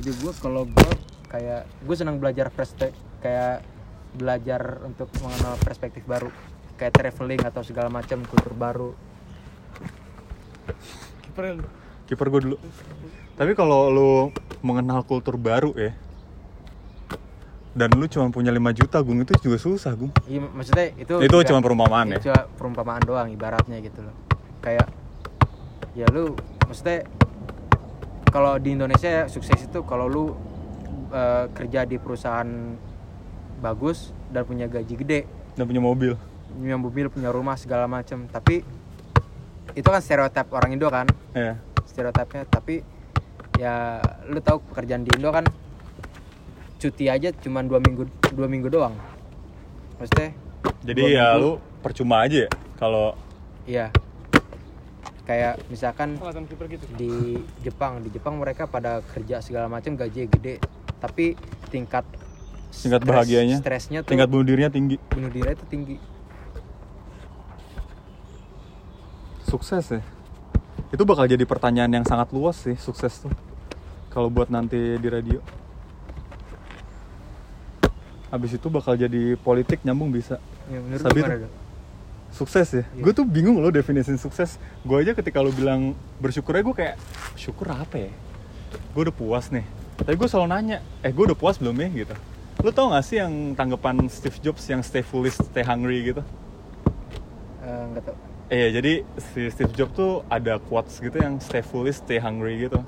Jadi gue kalau gue kayak gue senang belajar perspektif kayak belajar untuk mengenal perspektif baru. Kayak traveling atau segala macam kultur baru. kipernya lu? Kiper gue dulu. Tapi kalau lu mengenal kultur baru ya dan lu cuma punya 5 juta gung itu juga susah gung. Iya maksudnya itu itu juga- cuma perumpamaan ya? Cuma perumpamaan doang ibaratnya gitu loh. Kayak ya lu maksudnya kalau di Indonesia ya, sukses itu kalau lu eh, kerja di perusahaan bagus dan punya gaji gede, dan punya mobil punya mobil, punya rumah segala macam. Tapi itu kan stereotip orang Indo kan, ya stereotipnya. Tapi ya lu tahu pekerjaan di Indo kan cuti aja cuma dua minggu dua minggu doang. Maksudnya jadi ya minggu. lu percuma aja ya kalau Iya. Kayak misalkan kiper gitu. di Jepang, di Jepang mereka pada kerja segala macam gaji gede, tapi tingkat tingkat stres- bahagianya? stresnya tuh tingkat bunuh dirinya tinggi? Bunuh diri itu tinggi. sukses ya. Itu bakal jadi pertanyaan yang sangat luas sih sukses tuh. Kalau buat nanti di radio. Habis itu bakal jadi politik nyambung bisa. Ya, menurut Sabit. Sukses ya Iya. gue tuh bingung loh definisi sukses gue aja ketika lo bilang bersyukur aja gue kayak syukur apa ya gue udah puas nih tapi gue selalu nanya eh gue udah puas belum ya gitu lo tau gak sih yang tanggapan Steve Jobs yang stay foolish stay hungry gitu Eh, nggak tahu. Iya, jadi si Steve Jobs tuh ada quotes gitu yang stay foolish, stay hungry gitu.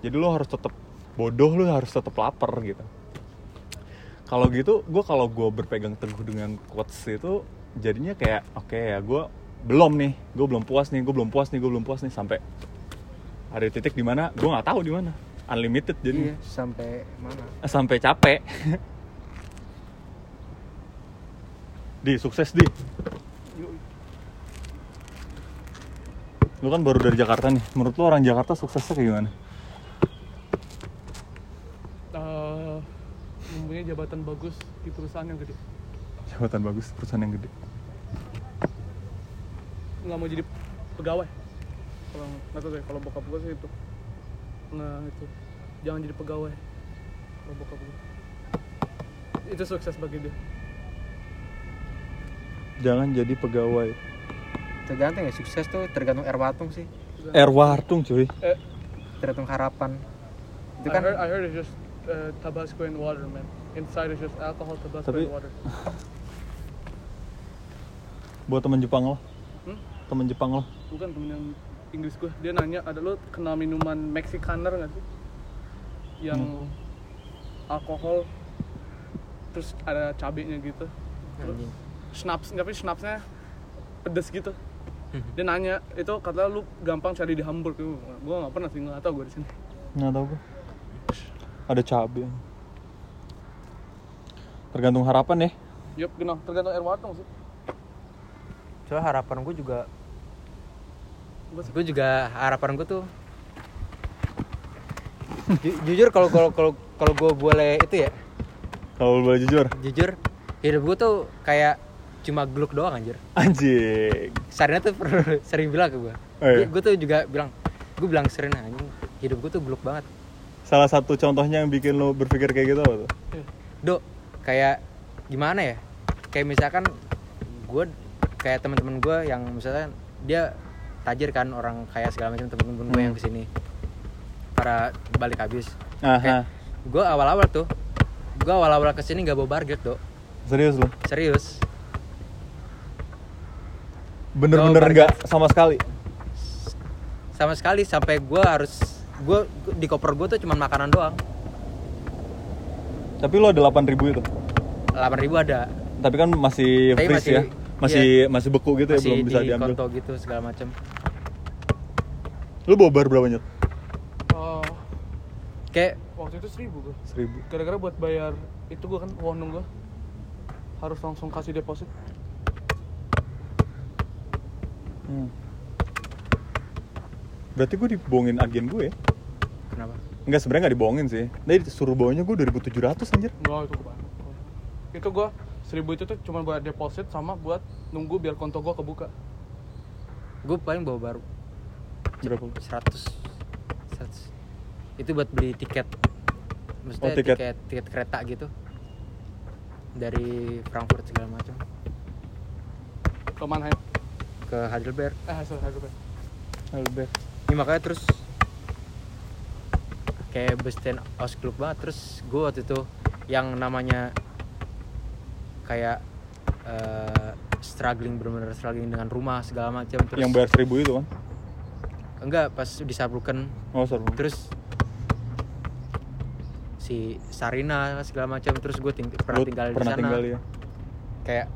Jadi lo harus tetap bodoh, lo harus tetap lapar gitu. Kalau gitu, gue kalau gue berpegang teguh dengan quotes itu, jadinya kayak oke ya gue belum nih, gue belum puas nih, gue belum puas nih, gue belum puas nih sampai ada titik di mana gue nggak tahu di mana, unlimited jadi Iya, sampai mana? sampai capek. di sukses di. Lu kan baru dari Jakarta nih. Menurut lu orang Jakarta suksesnya kayak gimana? Eh, mempunyai jabatan bagus di perusahaan yang gede Jabatan bagus, perusahaan yang gede. nggak mau jadi pegawai. Kalau nggak tahu deh kalau bokap gue sih itu. Nah itu. Jangan jadi pegawai. Kalau bokap gue itu sukses bagi dia. Jangan jadi pegawai. Tergantung ya sukses tuh tergantung air watung sih, Air Wartung cuy. eh. Tergantung harapan. Itu I kan heard I heard it's just uh, Tabasco and water man. Inside is just alcohol Tabasco Tapi- and water Buat teman Jepang lo. Hmm? Teman Jepang lo. bukan temen yang Inggris gue dia nanya ada lo kenal minuman Mexikaner nggak sih yang Hmm. alkohol terus ada cabenya gitu anjing. schnapps tapi schnapsnya pedes gitu Hmm. dia nanya itu kata lu gampang cari di Hamburg gue nggak pernah sih nggak tahu gue di sini Nggak tahu gue. Ada cabai. Tergantung harapan ya. yup genau tergantung air watung sih Soalnya harapan gue juga gue juga harapan gue tuh Ju- jujur kalau kalau kalau kalau gue boleh itu ya Kalau boleh jujur. jujur hidup gue tuh kayak cuma gluk doang anjir Anjing. Sarina tuh sering bilang ke gue Oh, iya? gue tuh juga bilang gue bilang sering anjing hidup gue tuh gluk banget Salah satu contohnya yang bikin lo berpikir kayak gitu apa tuh? Iya. do kayak gimana ya kayak misalkan gue kayak teman-teman gue yang misalnya dia tajir kan orang kaya segala macam temen-temen gue Hmm. yang ke sini para balik habis Aha. gue awal-awal tuh gue awal-awal ke sini nggak bawa barget do Serius lo? serius Bener-bener nggak sama sekali. sama sekali sampai gue harus gue di koper gue tuh cuma makanan doang Tapi lo ada 8000 itu. 8000 ada Tapi kan masih Tapi freeze masih- ya. Masih masih beku gitu ya, masih belum bisa di diambil. konto gitu segala macam Lo bawa bar berapa nyet? Oh, kayak waktu itu seribu gue 1000. gara-gara buat bayar itu gue kan wonung gue harus langsung kasih deposit Hmm. Berarti gue dibohongin agen gue ya? kenapa Enggak sebenarnya nggak dibohongin sih. Nah suruh bawanya gue 2700 anjir. enggak itu kebanyakan itu gue seribu itu tuh cuma buat deposit sama buat nunggu biar konto gue kebuka gue paling bawa baru Berapa? 100 100 itu buat beli tiket maksudnya Oh, tiket. tiket. tiket kereta gitu dari Frankfurt segala macam Ke Mannheim. ke Heidelberg Eh, hasil Heidelberg. Albert. ini makanya terus kayak besten Ausklub banget terus gue waktu itu yang namanya kayak eh, struggling bener-bener struggling dengan rumah segala macam terus Yang bayar seribu itu kan? enggak pas di Saarbrücken Oh, seru. terus si Sarina segala macam terus gue ting pernah Lu tinggal pernah di sana tinggal ya? kayak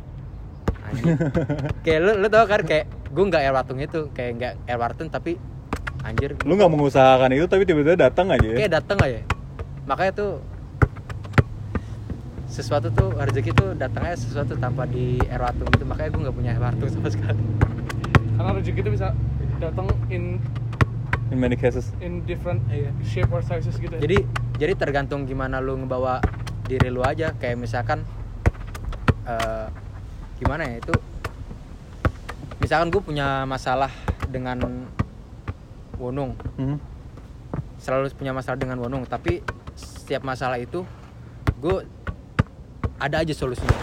anjing kayak lu lu tau kan kayak gue nggak Airwatung itu kayak nggak Airwarten tapi anjir Lu nggak mengusahakan itu tapi tiba-tiba datang aja ya? kayak dateng aja makanya tuh sesuatu tuh rezeki tuh datangnya sesuatu tanpa di Airwatung itu makanya gue nggak punya Airwatung sama sekali Karena rezeki itu bisa datang in In many cases. in different Iya. shape or sizes gitu ya. jadi jadi tergantung gimana lu ngebawa diri lu aja kayak misalkan eh, gimana ya itu misalkan gue punya masalah dengan Wonung Mhm. selalu punya masalah dengan Wonung tapi setiap masalah itu gue ada aja solusinya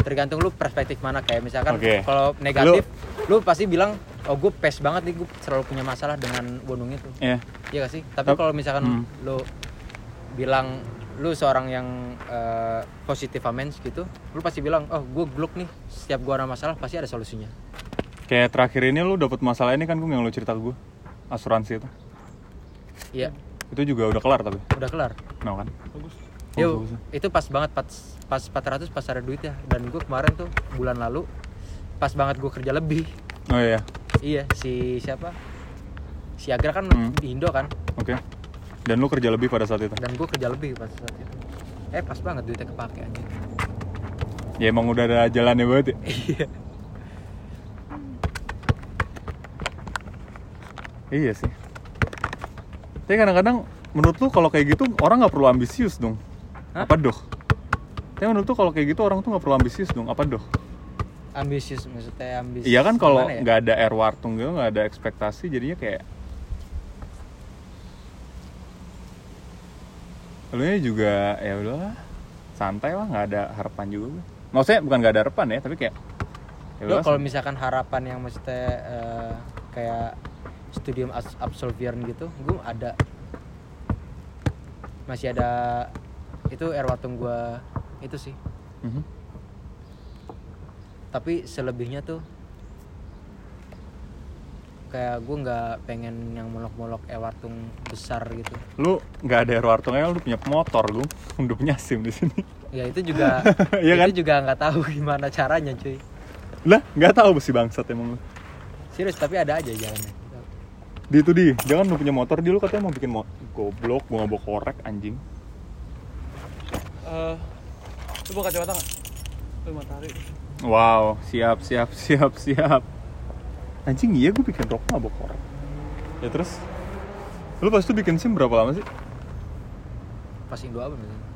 tergantung lu perspektif mana kayak misalkan Oke. kalau negatif lu, pasti bilang oh gue pes banget nih gue selalu punya masalah dengan Wonung itu Iya. Iya gak sih? Tapi Tap- kalau misalkan Hmm. lu bilang lu seorang yang eh, positif amens gitu, lu pasti bilang, "Oh, gue gluk nih. Setiap gua ada masalah pasti ada solusinya." Kayak terakhir ini lu dapet masalah ini kan gue yang lu cerita ke gue. Asuransi itu. Iya, Itu juga udah kelar tapi. udah kelar. No kan? Bagus. Yo, bagus. itu pas banget pas pas 400 pas ada duit ya. Dan gue kemarin tuh bulan lalu pas banget gue kerja lebih. Oh iya. Iya, si siapa? Si Agra kan Hmm. di Indo kan. Oke. Dan lu kerja lebih pada saat itu. Dan gue kerja lebih pas saat itu. Eh, pas banget duitnya kepake anjing. Ya emang udah ada jalannya banget ya. Iya. Iya sih. Tapi kadang-kadang menurut lu kalau kayak gitu orang nggak perlu ambisius dong. Hah? Apa doh? Tapi menurut lu kalau kayak gitu orang tuh nggak perlu ambisius dong. Apa doh? ambisius maksudnya ambisius Iya kan kalau ya? nggak ada air wartung gitu nggak ada ekspektasi jadinya kayak lu juga ya udahlah santai lah nggak ada harapan juga maksudnya bukan nggak ada harapan ya tapi kayak ya kalau misalkan harapan yang maksudnya eh, kayak studium absolvieren gitu, gue ada masih ada itu air watung gue itu sih. Mhm. Tapi selebihnya tuh kayak gue nggak pengen yang molok-molok air watung besar gitu. lu nggak ada air wartungnya lu punya motor lu udah punya sim di sini Ya itu juga kan? itu juga nggak tahu gimana caranya cuy. lah nggak tahu si bangsat emang lu Serius tapi ada aja jalannya. di itu di jangan lu punya motor di lu katanya mau bikin mo goblok gua nggak bawa korek anjing Eh, lu bawa kacamata nggak? Lu matahari. Wow, siap, siap, siap, siap. Anjing iya gue bikin rokok bawa korek. Ya terus, lu pas itu bikin sim berapa lama sih? Pas Indo apa misalnya?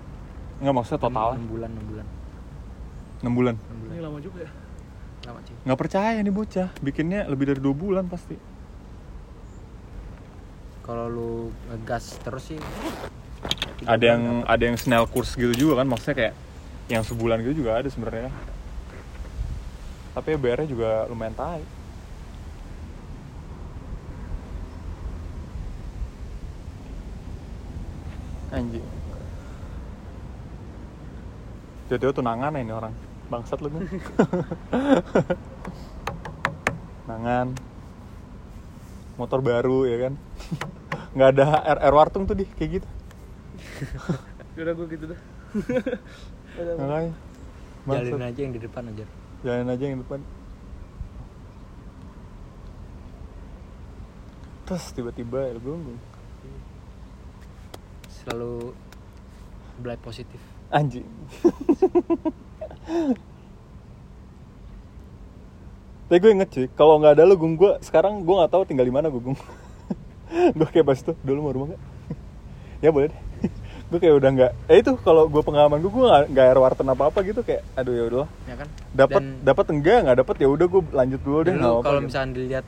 Nggak maksudnya total 6 bulan, 6 bulan. 6 bulan. 6 bulan. Ini lama juga ya. Lama cuy. Nggak percaya nih bocah, bikinnya lebih dari dua bulan pasti. kalau lu ngegas terus sih Ada yang ada yang snail course gitu juga kan, maksudnya kayak yang sebulan gitu juga ada sebenarnya. Tapi ya bayarnya juga lumayan tai. Anjing. Jadi tunangan ini orang. Bangsat lu nih. Nangan. Motor baru ya kan. Nggak ada air wartung tuh di kayak gitu. Yaudah gue gitu dah. Makanya. jalin aja yang di depan aja Jalanin aja yang depan. Terus tiba-tiba ya gue selalu belai positif anjing. Tapi gue inget cuy, kalau nggak ada lu gung gue sekarang gue nggak tahu tinggal di mana gue gung. gue kayak pas itu dulu mau rumah gak? ya boleh deh. Gue kayak udah nggak. Eh itu kalau gue pengalaman gue gue nggak nggak air warten apa apa gitu kayak aduh ya udahlah. ya kan Dapat dapat enggak nggak dapat ya udah gue lanjut dulu deh. kalau gitu. misalnya dilihat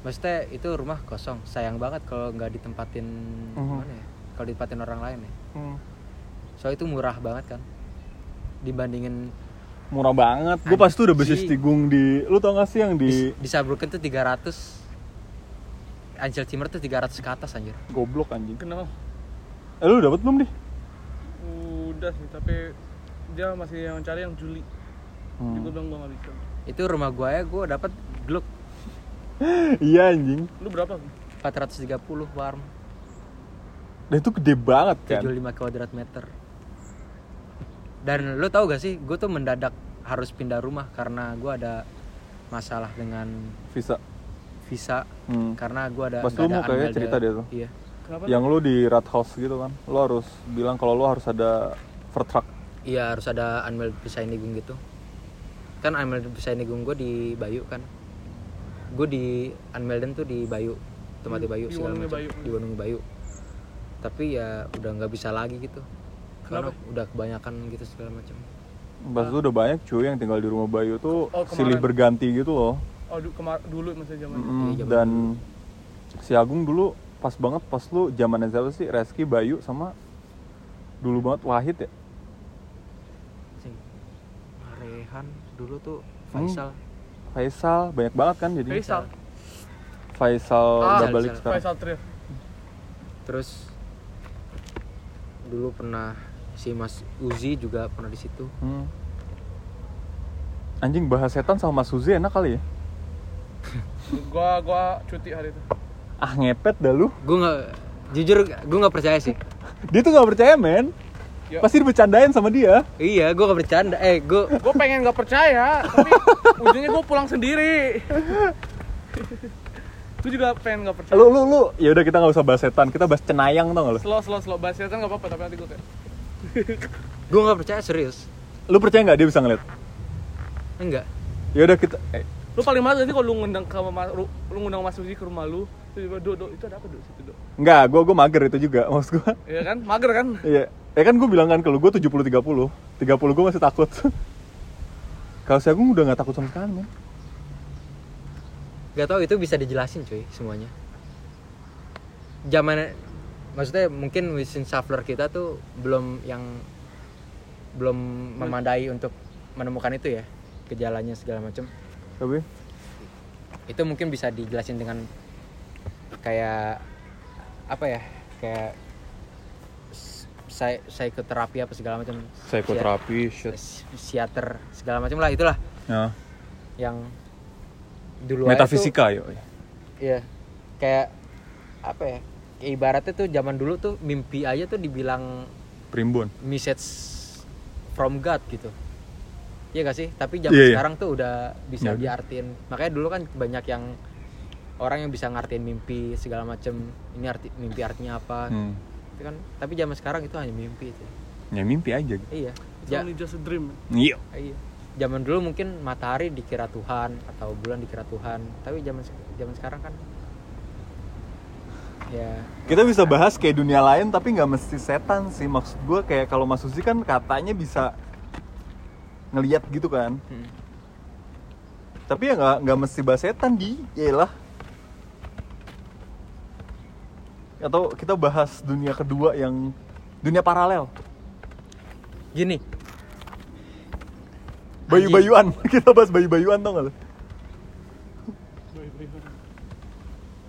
maksudnya itu rumah kosong sayang banget kalau nggak ditempatin Mhm. gimana ya kalau ditempatin orang lain ya Hmm. soalnya itu murah banget kan dibandingin Murah banget. Gue pas itu udah besi stigung di lu tau gak sih yang di, di di Saarbrücken tuh 300 Angel Timber tuh 300 ke atas anjir goblok anjing. kenapa Eh lu dapet belum nih? udah sih tapi dia masih yang cari yang Juli Hmm. Jadi gue bilang gue gak bisa itu rumah gua ya gua dapat Glock Iya anjing. lu berapa 430 warm Dan itu gede banget kan. 75 kuadrat meter dan lu tau gak sih gue tuh mendadak harus pindah rumah karena gua ada masalah dengan Visa. visa Hmm. karena gua ada Pas lu ada mau kayaknya cerita dia tuh. iya kenapa Yang lu di rat house gitu kan. Lu harus bilang kalau lu harus ada vertrag. iya harus ada unmailed indigung gitu kan unmailed indigung gue di Bayu kan gue di unmailed tuh di Bayu tempat di Di- Bayu di segala macam Bayu. di Wonogiri Bayu tapi ya udah nggak bisa lagi gitu karena Kenapa? udah kebanyakan gitu segala macam Pas itu udah banyak cuy yang tinggal di rumah Bayu tuh Oh, kemarin. silih berganti gitu loh. oh du- kemar dulu masih zaman. Iya, zaman Dan si Agung dulu pas banget pas lu zamannya siapa sih? Reski, Bayu sama dulu banget Wahid ya. Sing. Rehan dulu tuh Hmm. Faisal Faisal banyak banget kan jadi. Faisal Faisal Ah, udah balik Faisal. sekarang. Faisal Trio terus dulu pernah si Mas Uzi juga pernah di situ Hmm. Anjing bahas setan sama Mas Suzy enak kali ya? gua gua cuti hari itu Ah ngepet dah lu. gue nggak jujur gue nggak percaya sih Dia tuh gak percaya men. Ya. Pasti dibercandain sama dia. iya gue nggak bercanda eh gue gue pengen nggak percaya tapi ujungnya gue pulang sendiri gue juga pengen nggak percaya Lu lu lu ya udah kita nggak usah bahas setan, kita bahas cenayang tau gak lu? slow slow slow bahas kan nggak apa-apa tapi nanti gue kayak gue nggak percaya serius Lu percaya nggak dia bisa ngeliat? enggak Ya udah kita eh, lu paling males sih kalau lu ngundang ke lu, lu ngundang Mas Suzy ke rumah lu tiba-tiba do do itu ada apa do situ do Enggak, gua gua mager itu juga maksud gua. Iya kan mager kan Iya. Ya kan gue bilang kan kalau gue 70 30. 30 gue masih takut. kalau si Agung udah nggak takut sama sekali, men. Gak tau itu bisa dijelasin cuy semuanya Zaman Maksudnya mungkin mesin shuffler kita tuh belum yang Belum memadai untuk menemukan itu ya Gejalanya segala macam Tapi Itu mungkin bisa dijelasin dengan Kayak Apa ya Kayak psi- Psikoterapi apa segala macam psikoterapi shit. Psi- Psikiater segala macam lah itulah Ya. Yang Dulu Metafisika yo. Iya. Kayak apa ya? Kayak ibaratnya tuh zaman dulu tuh mimpi aja tuh dibilang Primbon. message from God gitu. Iya gak sih? Tapi zaman Iya, iya. sekarang tuh udah bisa Iya. diartiin. Makanya dulu kan banyak yang orang yang bisa ngartiin mimpi segala macem. Ini arti mimpi artinya apa? Hmm. Itu kan. Tapi zaman sekarang itu hanya mimpi itu. Ya mimpi aja. Iya. It's Ja- only just a dream Iya. iya. Zaman dulu mungkin matahari dikira Tuhan atau bulan dikira Tuhan. Tapi zaman zaman sekarang kan ya Kita bisa bahas kayak dunia lain tapi nggak mesti setan sih. Maksud gue kayak kalau Mas Susi kan katanya bisa ngeliat gitu kan. hmm. Tapi ya nggak nggak mesti bahas setan di, yalah. Atau kita bahas dunia kedua yang dunia paralel. gini Bayu-bayuan. Kita bahas bayu-bayuan tau gak lu?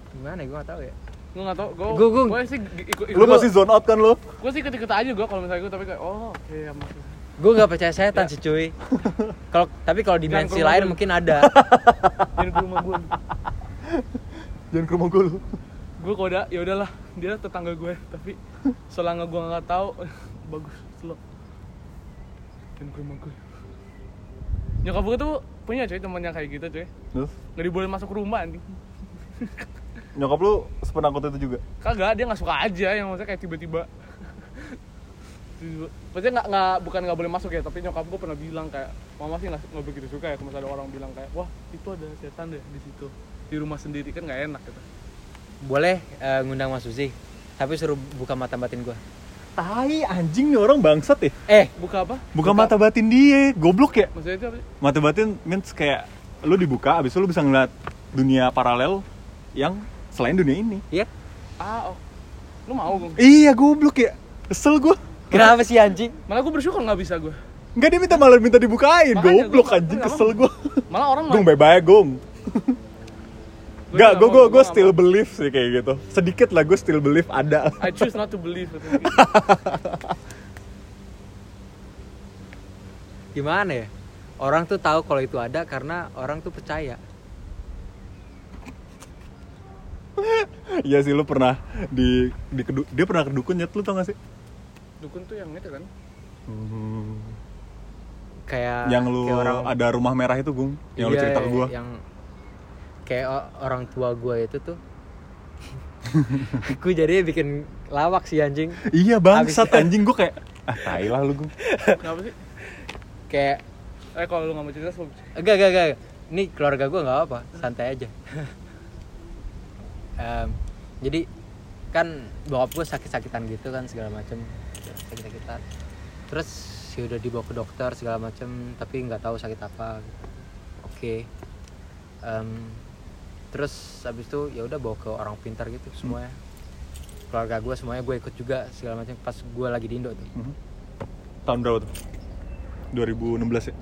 gimana gue gak tahu ya gue nggak tau gue Gua- gua- gue sih ikut Lu masih zone out kan lu? gue sih ikut ikut aja gue kalau misalnya gue tapi kayak oh oke ya maksudnya gue nggak percaya setan sih cuy kalau tapi kalau dimensi lain gue. mungkin ada jangan ke rumah gue Jangan ke rumah gue lu. Gue udah ya udahlah dia tetangga gue tapi selama gue nggak tahu. Bagus ke rumah gue nyokap gue tuh punya cuy temen yang kayak gitu cuy. Terus? Nggak dibolehin masuk rumah anjing. Nyokap lu sepenakut itu juga? kagak dia nggak suka aja yang maksudnya kayak tiba-tiba. Tiba- maksudnya nggak nggak bukan nggak boleh masuk ya tapi nyokap gue pernah bilang kayak mama sih nggak nggak begitu suka ya kalau misalnya ada orang bilang kayak wah itu ada setan deh di situ. Di rumah sendiri kan nggak enak gitu boleh eh, ngundang Mas Susi tapi suruh buka mata batin gue Tai anjing nih orang bangsat ya. eh buka apa Buka mata batin dia, goblok ya. maksudnya itu apa sih? Mata batin means kayak lu dibuka abis itu lu bisa ngeliat dunia paralel yang selain dunia ini. iya ah oh lu mau gue Iya goblok ya. Kesel gua. Kenapa sih anjing? malah gue bersyukur nggak bisa gue Enggak dia minta malah minta dibukain. Makanya Goblok gua- anjing kesel gua. malah orang malah- bye-bye gong. Nggak gue gue gua gue still mau. believe sih kayak gitu. Sedikit lah gue still believe ada. I choose not to believe gitu. Gimana ya? Orang tuh tahu kalau itu ada karena orang tuh percaya. Iya sih lu pernah di di kedu- dia pernah ke dukun nyet lu tau gak sih? dukun tuh yang itu kan Kayak yang lu kayak orang ada rumah merah itu gung yang lu Iya, cerita ke gua. Yang kayak orang tua gue itu tuh. gue jadi bikin lawak sih anjing. Iya bangsat anjing gua kayak ah tai lah lu gung. kenapa sih Kayak eh kalau lu nggak mau cerita so enggak enggak enggak. Ini keluarga gue nggak apa, santai aja. Em, jadi kan bokap gue sakit-sakitan gitu kan segala macem sakit-sakitan terus ya udah dibawa ke dokter segala macem tapi nggak tahu sakit apa oke Em, terus habis itu ya udah bawa ke orang pintar gitu semuanya keluarga gue semuanya gue ikut juga segala macam pas gue lagi di Indo tuh Mhm. Tahun berapa tuh? 2016 ya?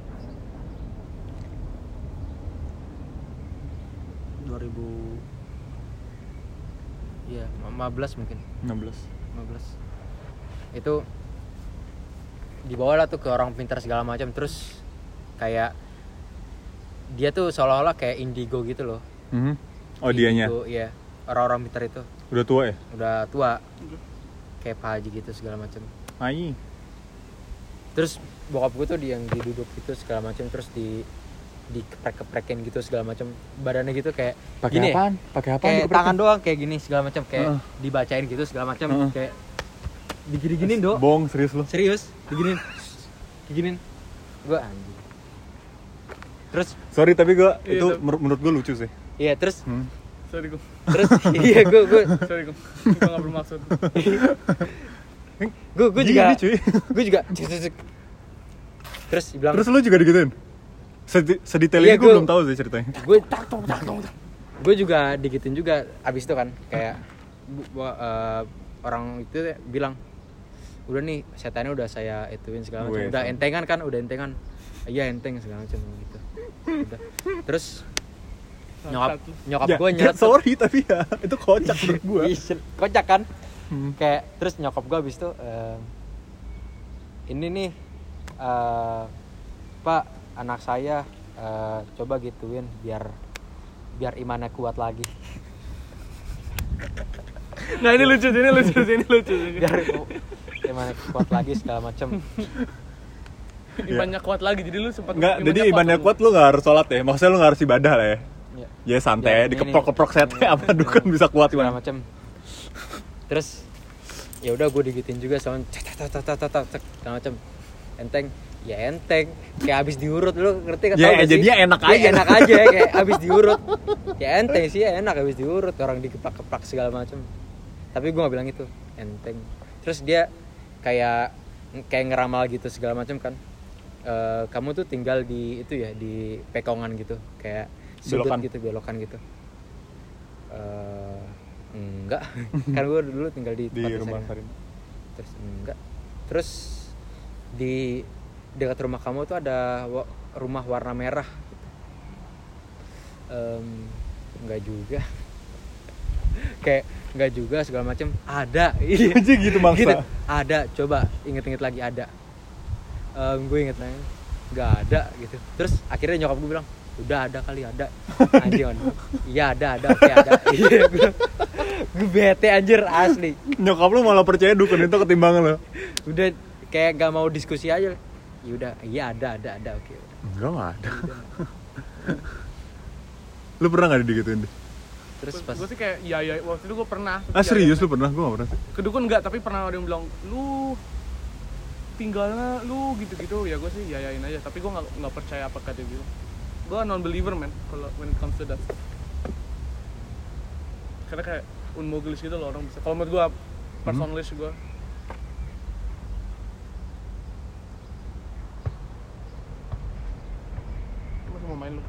2000 ya 15 mungkin 16. 15 itu dibawa lah tuh ke orang pintar segala macam terus kayak dia tuh seolah-olah kayak indigo gitu loh Mhm. Oh dianya Indigo, iya orang-orang pintar itu udah tua ya? udah tua kayak Pak Haji gitu segala macam Ai. terus bokap gue tuh di yang diduduk gitu segala macam terus di dikeprek-keprekin gitu segala macam badannya gitu kayak Pakai gini ya, apaan? Pakai apaan? kayak tangan doang kayak gini segala macam kayak Heeh. dibacain gitu segala macam Heeh. kayak digini-giniin do Bohong serius lu. serius diginin diginin gue anjing terus Sorry tapi gua Iya, itu menurut gua lucu sih. Iya terus Hmm. sorry gue terus iya gue gue sorry gue gue nggak bermaksud gue gue Gini, juga cuy. gue juga terus dibilang Terus lu juga digituin? Sedi sedetail Iya, ini gua gua- belum tahu sih ceritanya. gue gue juga digitin juga abis itu kan kayak bu- bu- eh, orang itu bilang udah nih setannya udah saya ituin segala macam udah entengan kan udah entengan iya enteng segala macam gitu udah. terus nyokap nyokap Ya, gue ya, nyeret sorry tapi ya itu kocak menurut gua. Ih, kocak kan Hmm. kayak terus nyokap gue abis itu eh, ini nih eh, pak anak saya eh, coba gituin biar biar imannya kuat lagi nah ini lucu ini lucu ini lucu ini. biar imannya kuat lagi segala macem imannya kuat lagi jadi lu sempat Enggak, jadi imannya kuat lu gak harus sholat ya. Maksudnya lu gak harus ibadah lah ya. Ya, Ya santai, Ya, dikeprok-keprok setnya apa dukun bisa kuat segala gimana? macem terus ya udah gue digituin juga sama cek cek cek cek cek macem. Enteng. Ya enteng. Kayak abis diurut lu ngerti kan Ya, gak sih? jadinya enak Ya, aja. enak aja kayak abis diurut. Ya enteng sih ya enak abis diurut. Orang dikeplak-keplak segala macem. Tapi gue gak bilang itu. Enteng. Terus dia kayak kayak ngeramal gitu segala macam kan. Eh, kamu tuh tinggal di itu ya di pekongan gitu. Kayak sudut Belokan. gitu belokan gitu. Eh, enggak. Kan gue dulu tinggal di Di rumah. Karin. terus enggak. Terus di dekat rumah kamu tuh ada wa- rumah warna merah Em, enggak juga. Kayak enggak juga segala macam ada. Iya. Aja gitu maksa. Gitu. ada. Coba inget-inget lagi ada. Em, gue inget lagi. Nggak ada gitu. Terus akhirnya nyokap gue bilang udah ada kali ada anjing on. iya ada ada oke ada iya gue gue bete anjir asli Nyokap lu malah percaya dukun itu ketimbang lu. udah kayak gak mau diskusi aja ya udah iya ada ada ada oke Enggak, enggak ada. lu pernah gak digituin deh? terus pas gue sih kayak iya iya waktu itu gue pernah Ah serius lu pernah? Gua gak pernah sih. kedukun enggak tapi pernah ada yang bilang lu tinggalnya lu gitu-gitu ya gue sih yayain aja tapi gue nggak nggak percaya apa kata dia bilang gue non believer man kalau when it comes to that karena kayak unmogelis gitu loh orang bisa. Kalau menurut gue personalis gue masih mau main lu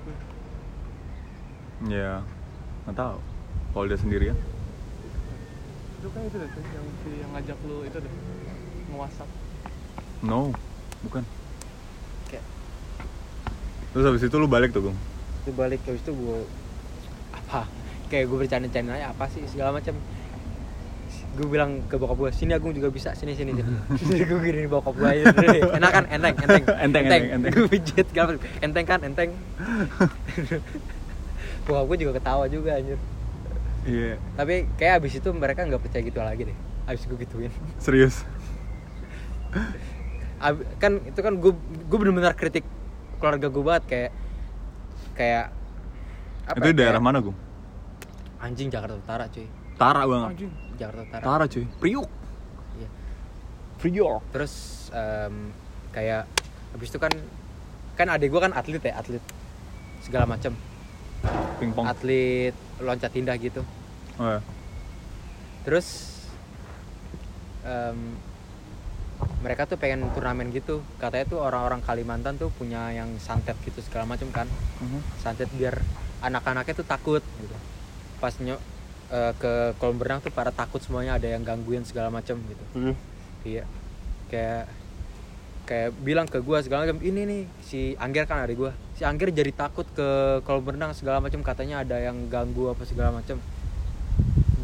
Ya, nggak tahu. Kalau dia sendirian, itu kan itu deh yang si yang ngajak lu itu deh. Nge-whatsapp. No, bukan. Terus habis itu lu balik tuh, Gung. itu balik habis itu gue apa? Kayak gue bercanda-canda aja apa sih? segala macam. Gue bilang ke bokap gue sini Agung juga bisa. Sini sini jadi gue gini bokap gue aja enak kan? Enteng enteng. Enteng, enteng, enteng. gue segala macam. enteng kan? Enteng. Bokap gue juga ketawa juga anjir. Iya, tapi kayak abis itu mereka nggak percaya gitu lagi deh. Abis gue gituin. Serius. Ab- kan itu kan gue gue bener-bener kritik keluarga gue banget kayak kayak apa itu ya, daerah kayak- mana, Gung? anjing Jakarta Utara cuy Tara banget. Anjing. Jakarta Utara Tara cuy. Priuk. Iya. Priuk. terus em, kayak habis itu kan kan adik gue kan atlet ya atlet segala macam Pingpong. atlet loncat indah gitu Oh, ya. terus em, mereka tuh pengen turnamen gitu. Katanya tuh orang-orang Kalimantan tuh punya yang santet gitu segala macam kan. Mhm. santet biar anak-anaknya tuh takut gitu. Pas nyok eh, ke kolam berenang tuh pada takut semuanya ada yang gangguin segala macam gitu. Serius? iya. Kayak kayak bilang ke gua segala macam ini nih si Angger kan adik gua. Si Angger jadi takut ke kolam berenang segala macam katanya ada yang ganggu apa segala macam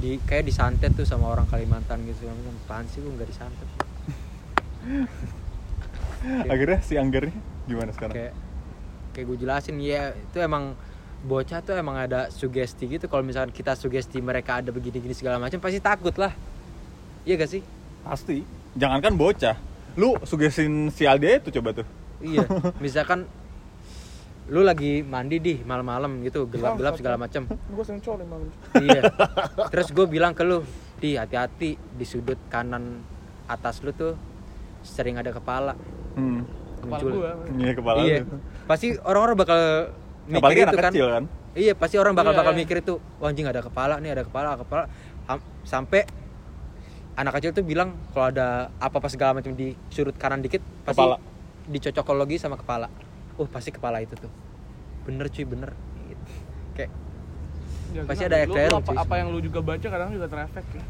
di kayak disantet tuh sama orang Kalimantan gitu segala macam apaan sih gua nggak disantet Akhirnya si Anggernya gimana sekarang? kayak kayak gue jelasin ya itu emang bocah tuh emang ada sugesti gitu kalau misalkan kita sugesti mereka ada begini-gini segala macam pasti takut lah iya gak sih Pasti. Jangankan bocah. Lu sugesin si Aldia itu coba tuh. iya misalkan lu lagi mandi di malam-malam gitu gelap-gelap segala macam Gue sering colek malam. iya terus gue bilang ke lu di hati-hati di sudut kanan atas lu tuh sering ada kepala Hmm. Kepala muncul gue. Iya kepala iya lu. pasti orang-orang bakal mikir Apalagi itu anak kan kecil kan. Iya pasti orang bakal Iya, bakal iya. mikir itu, wah anjing ada kepala nih ada kepala kepala sampai anak kecil tuh bilang kalau ada apa-apa segala macam di sudut kanan dikit pasti Kepala. dicocokologi sama kepala. Oh pasti kepala itu tuh. Bener cuy bener. Gitu. Kayak Ya, Pasti ada Lu- lu apa, cuy, apa yang lu juga baca kadang juga terefek ya.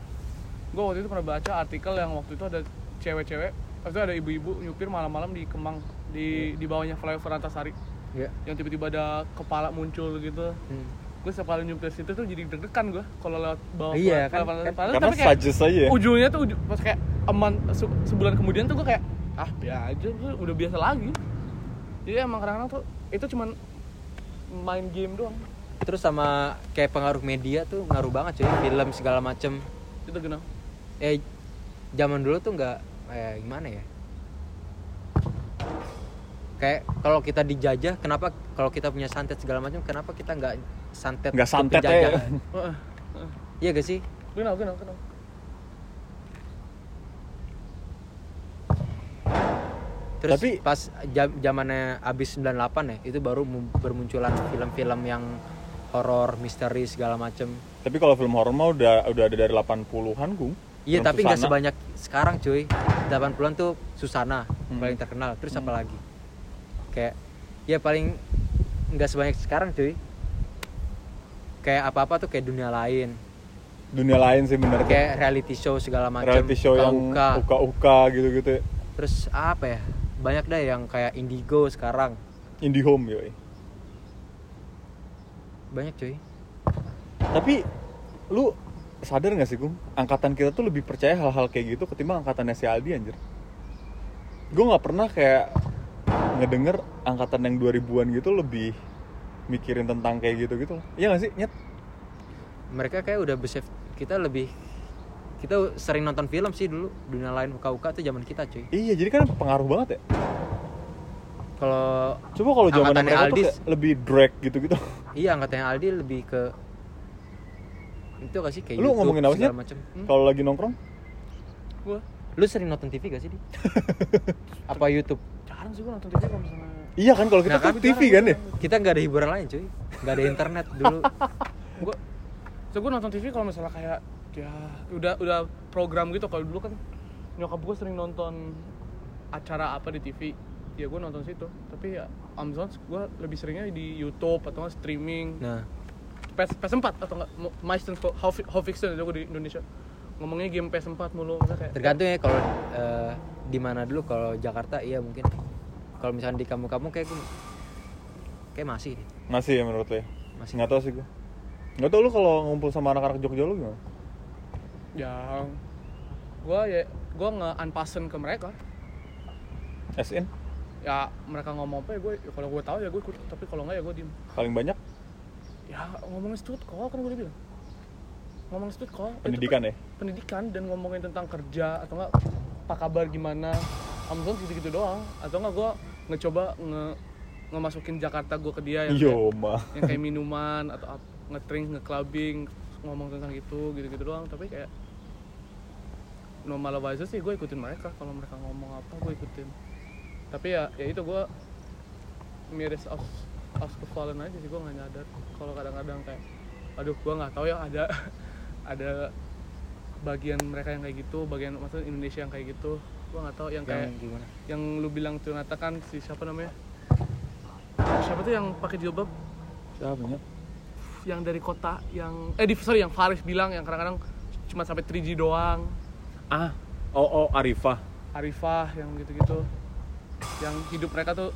Gue waktu itu pernah baca artikel yang waktu itu ada cewek-cewek, itu ada ibu-ibu nyupir malam-malam di Kemang di di bawahnya flyover Antasari ya. yang tiba-tiba ada kepala muncul gitu. Hmm. Gue setiap kali nyupir situ tuh jadi deg-degan gue kalau lewat bawah Iya, kan- flyover kan- Antasari. Karena Tapi kayak suggest aja ya. ujungnya tuh uju- pas kayak aman se- sebulan kemudian tuh gue kayak ah biar aja gue udah biasa lagi. Jadi emang kadang-kadang tuh itu cuman main game doang. Terus sama kayak pengaruh media tuh ngaruh banget cuy film segala macem. Itu gimana? Eh zaman dulu tuh nggak eh, gimana ya? Kayak kalau kita dijajah, kenapa kalau kita punya santet segala macam, kenapa kita nggak santet? Nggak santet heeh. Iya gak sih? Kenapa, kenapa, kenapa? Terus Tapi- pas jam zamannya abis 98 ya, itu baru mu- bermunculan film-film yang horor, misteri segala macem. Tapi kalau film horor mah udah udah ada dari 80-an, Gung. Iya tapi nggak sebanyak sekarang cuy 80-an tuh Susana Hmm. paling terkenal Terus apa Hmm. lagi Kayak Ya paling nggak sebanyak sekarang cuy Kayak apa-apa tuh kayak dunia lain Dunia lain sih bener tuh. Kayak reality show segala macam reality show yang uka-uka. uka-uka gitu-gitu ya. Terus apa ya Banyak dah yang kayak Indigo sekarang Indie home yoi. Banyak cuy Tapi lu sadar gak sih Gung? Angkatan kita tuh lebih percaya hal-hal kayak gitu ketimbang angkatannya si Aldi anjir. Gue nggak pernah kayak ngedenger angkatan yang 2000-an gitu lebih mikirin tentang kayak gitu gitu. Iya gak sih? Nyet? Mereka kayak udah besef Kita lebih Kita sering nonton film sih dulu Dunia lain uka-uka tuh zaman kita cuy Iya, jadi kan pengaruh banget ya. Kalau Coba kalau zaman Angkatannya mereka tuh kayak lebih drag gitu-gitu. Iya angkatnya Aldi lebih ke itu gak sih kayak Lu YouTube, ngomongin apa sih? Hmm? Kalau lagi nongkrong? Gue Lu sering nonton TV gak sih di? Apa YouTube? jarang sih gue nonton TV kalau misalnya Iya kan kalau kita Nah, kan TV kan ya? Kita nggak ada hiburan lain cuy, nggak ada internet dulu. gue so gue nonton TV kalau misalnya kayak ya udah udah program gitu kalau dulu kan nyokap gue sering nonton acara apa di TV ya gue nonton situ tapi ya Amazon gue lebih seringnya di YouTube atau streaming Nah, PS PS4 atau enggak How Fiction itu gue di Indonesia ngomongnya game PS4 mulu kayak tergantung ya kalau eh, di mana dulu kalau Jakarta iya mungkin kalau misalnya di kamu-kamu kayak gue kayak masih deh. Masih ya menurut lo ya? Masih. Nggak tahu sih gue. Nggak tahu lu kalau ngumpul sama anak-anak Jogja lu gimana? yang gua ya gua nge unpassen ke mereka As in ya mereka ngomong apa ya gue kalau gue tahu ya gue ikut tapi kalau nggak ya gue diem paling banyak ya ngomongin stud call kan gue bilang ngomongin stud call itu pendidikan ya. pe- pendidikan dan ngomongin tentang kerja atau enggak apa kabar gimana. Amazon gitu gitu doang. Atau enggak gue ngecoba nge ngemasukin Jakarta gue ke dia yang kayak, Yo mah. yang kayak minuman atau ap- nge-drink nge-clubbing ngomong tentang itu gitu-gitu doang. Tapi kayak normal aja sih gue ikutin mereka. Kalau mereka ngomong apa gue ikutin. Tapi ya ya itu gue miris aus aus kefallen aja sih gue nggak nyadar. Kalau kadang-kadang kayak aduh gue nggak tahu ya ada ada bagian mereka yang kayak gitu bagian maksudnya Indonesia yang kayak gitu. Gue nggak tahu yang kayak yang gimana? yang lu bilang ternyata kan si siapa namanya? Siapa tuh yang pakai jilbab? Siapa ya? yang dari kota yang eh di sorry yang Faris bilang yang kadang-kadang cuma sampai 3G doang. Ah, oh oh Arifah. Arifah yang gitu-gitu. Yang hidup mereka tuh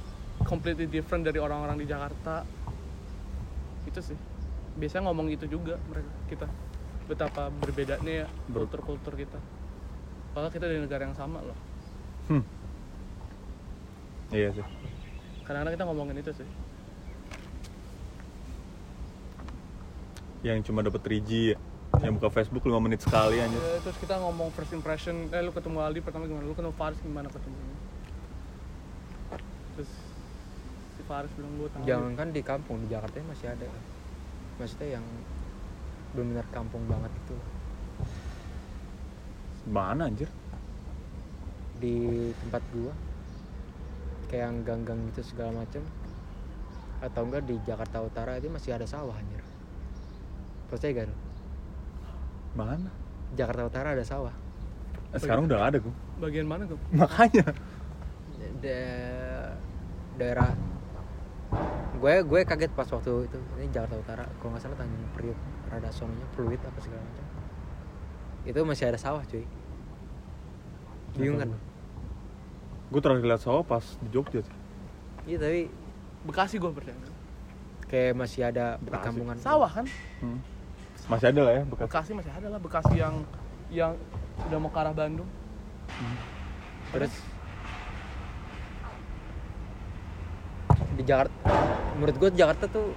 completely different dari orang-orang di Jakarta itu sih biasanya ngomong itu juga mereka kita betapa berbedanya ya Ber- kultur-kultur kita padahal kita dari negara yang sama loh Hmm. Iya sih. kadang-kadang kita ngomongin itu sih Yang cuma dapet 3G ya. Yang buka Facebook 5 menit sekali aja. Ya, terus kita ngomong first impression eh lu ketemu Aldi pertama gimana lu ketemu Faris gimana ketemunya terus Faris bilang gue tahu jangan kan di kampung di Jakarta masih ada maksudnya yang benar kampung banget itu Mana anjir? di tempat gua kayak yang gang-gang gitu segala macem atau enggak di Jakarta Utara itu masih ada sawah anjir percaya gak lu? Mana? Jakarta Utara ada sawah Eh, sekarang udah gak ada gue. bagian mana tuh Makanya. Da- daerah gue gue kaget pas waktu itu. Ini Jakarta Utara. Kalau nggak salah Tanjung Priuk rada sononya Pluit apa segala macam. Itu masih ada sawah cuy. Bingung kan? Gue terakhir lihat sawah pas di Jogja sih. iya tapi Bekasi gue percaya kayak masih ada Bekasi. perkampungan. Sawah kan? Hmm. Masih ada lah ya bekas. Bekasi masih ada lah. Bekasi yang yang udah mau ke arah Bandung. Terus? Di Jakarta menurut gue Jakarta tuh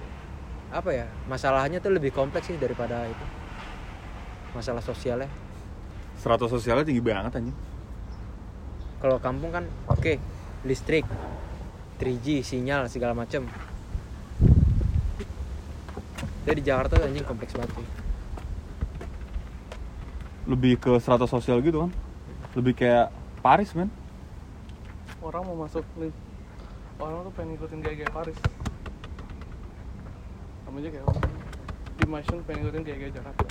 apa ya masalahnya tuh lebih kompleks sih daripada itu masalah sosialnya Strata sosialnya tinggi banget anjing. kalau kampung kan oke listrik 3G sinyal segala macem Jadi di Jakarta tuh anjing kompleks banget sih Lebih ke strata sosial gitu kan. Lebih kayak Paris men. orang mau masuk nih orang tuh pengen ngikutin gaya-gaya Paris sama aja kayak orang di Malaysia pengen ngikutin gaya-gaya Jakarta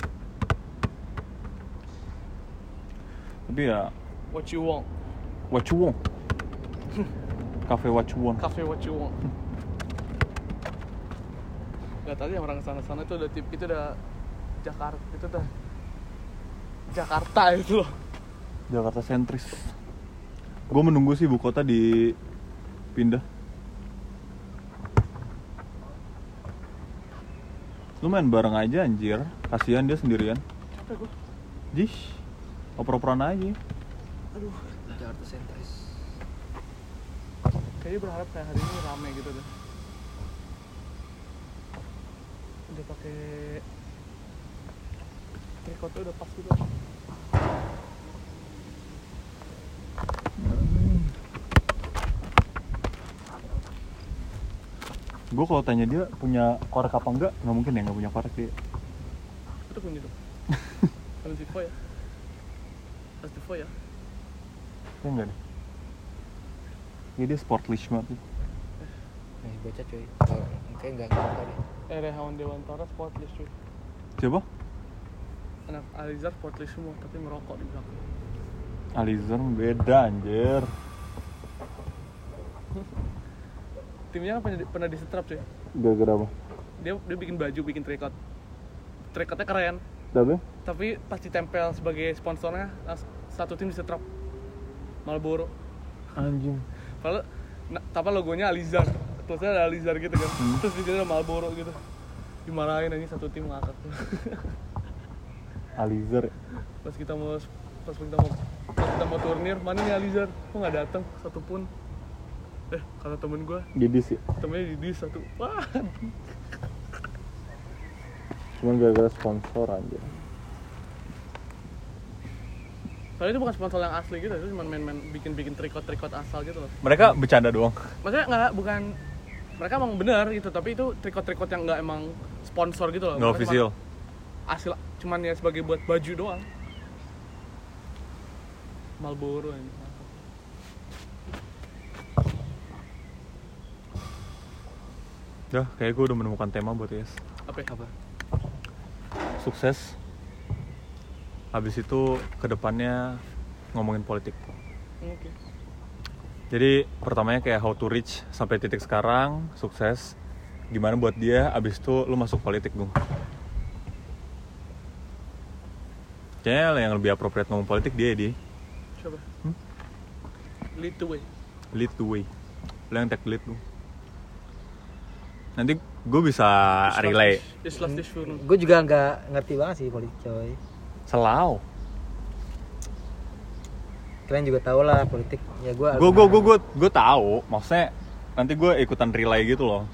Tapi ya what you want what you want. Cafe what you want. cafe what you want Gak tadi yang orang sana-sana itu udah tip itu udah Jakarta itu udah Jakarta itu loh Jakarta sentris. Gue menunggu sih ibu kota di Lu main bareng aja anjir. Kasihan dia sendirian. capek gue Jih. Oper-operan aja. aduh Jakarta sentris kayaknya berharap kayak hari ini rame gitu deh udah pakai trikotnya udah pas gitu Gue kalau tanya dia punya korek apa enggak, nggak mungkin ya nggak punya korek dia. itu kunci tuh harus di ya harus di ya Ya enggak deh. Ya dia sportlish banget. nih bocah cuy kayak nggak ngerti deh eh Rehawan Dewantara sportlist cuy Siapa? anak Alizar sportlist semua tapi merokok di belakang Alizar beda anjir. Timnya kan pernah, pernah disetrap cuy? Gara-gara apa? dia dia bikin baju bikin trikot trikotnya keren. Tapi? tapi pas ditempel sebagai sponsornya satu tim disetrap. Marlboro. Anjing. Padahal nah, apa logonya Alizar. Tulisnya ada Alizar gitu kan. Terus di sini ada Marlboro gitu. Dimarahin aja satu tim ngakak Alizar. pas kita mau pas kita mau pas kita mau turnir mana nih Alizar? Kok nggak datang satupun eh kata temen gue Gidi sih. temennya di satu wah Cuman gara-gara sponsor aja. soalnya itu bukan sponsor yang asli gitu itu cuma main-main bikin-bikin trikot-trikot asal gitu loh Mereka bercanda doang. maksudnya nggak bukan mereka emang benar gitu tapi itu trikot-trikot yang nggak emang sponsor gitu loh Nggak official. hasil cuman ya sebagai buat baju doang Marlboro ini Dah, kayak gue udah menemukan tema buat Yes. apa ya? apa Sukses. Habis itu ke depannya ngomongin politik. oke Jadi pertamanya kayak how to reach sampai titik sekarang, sukses. Gimana buat dia, abis itu lu masuk politik gue. Kayaknya yang lebih appropriate ngomong politik dia di coba Hmm? lead the way lead the way. Lu yang take lead lu. Nanti gue bisa relay. gue juga nggak ngerti banget sih politik coy. Selau. kalian juga tau lah politik. Ya gue Gue gue gue gue gue tahu, maksudnya nanti gue ikutan relay gitu loh.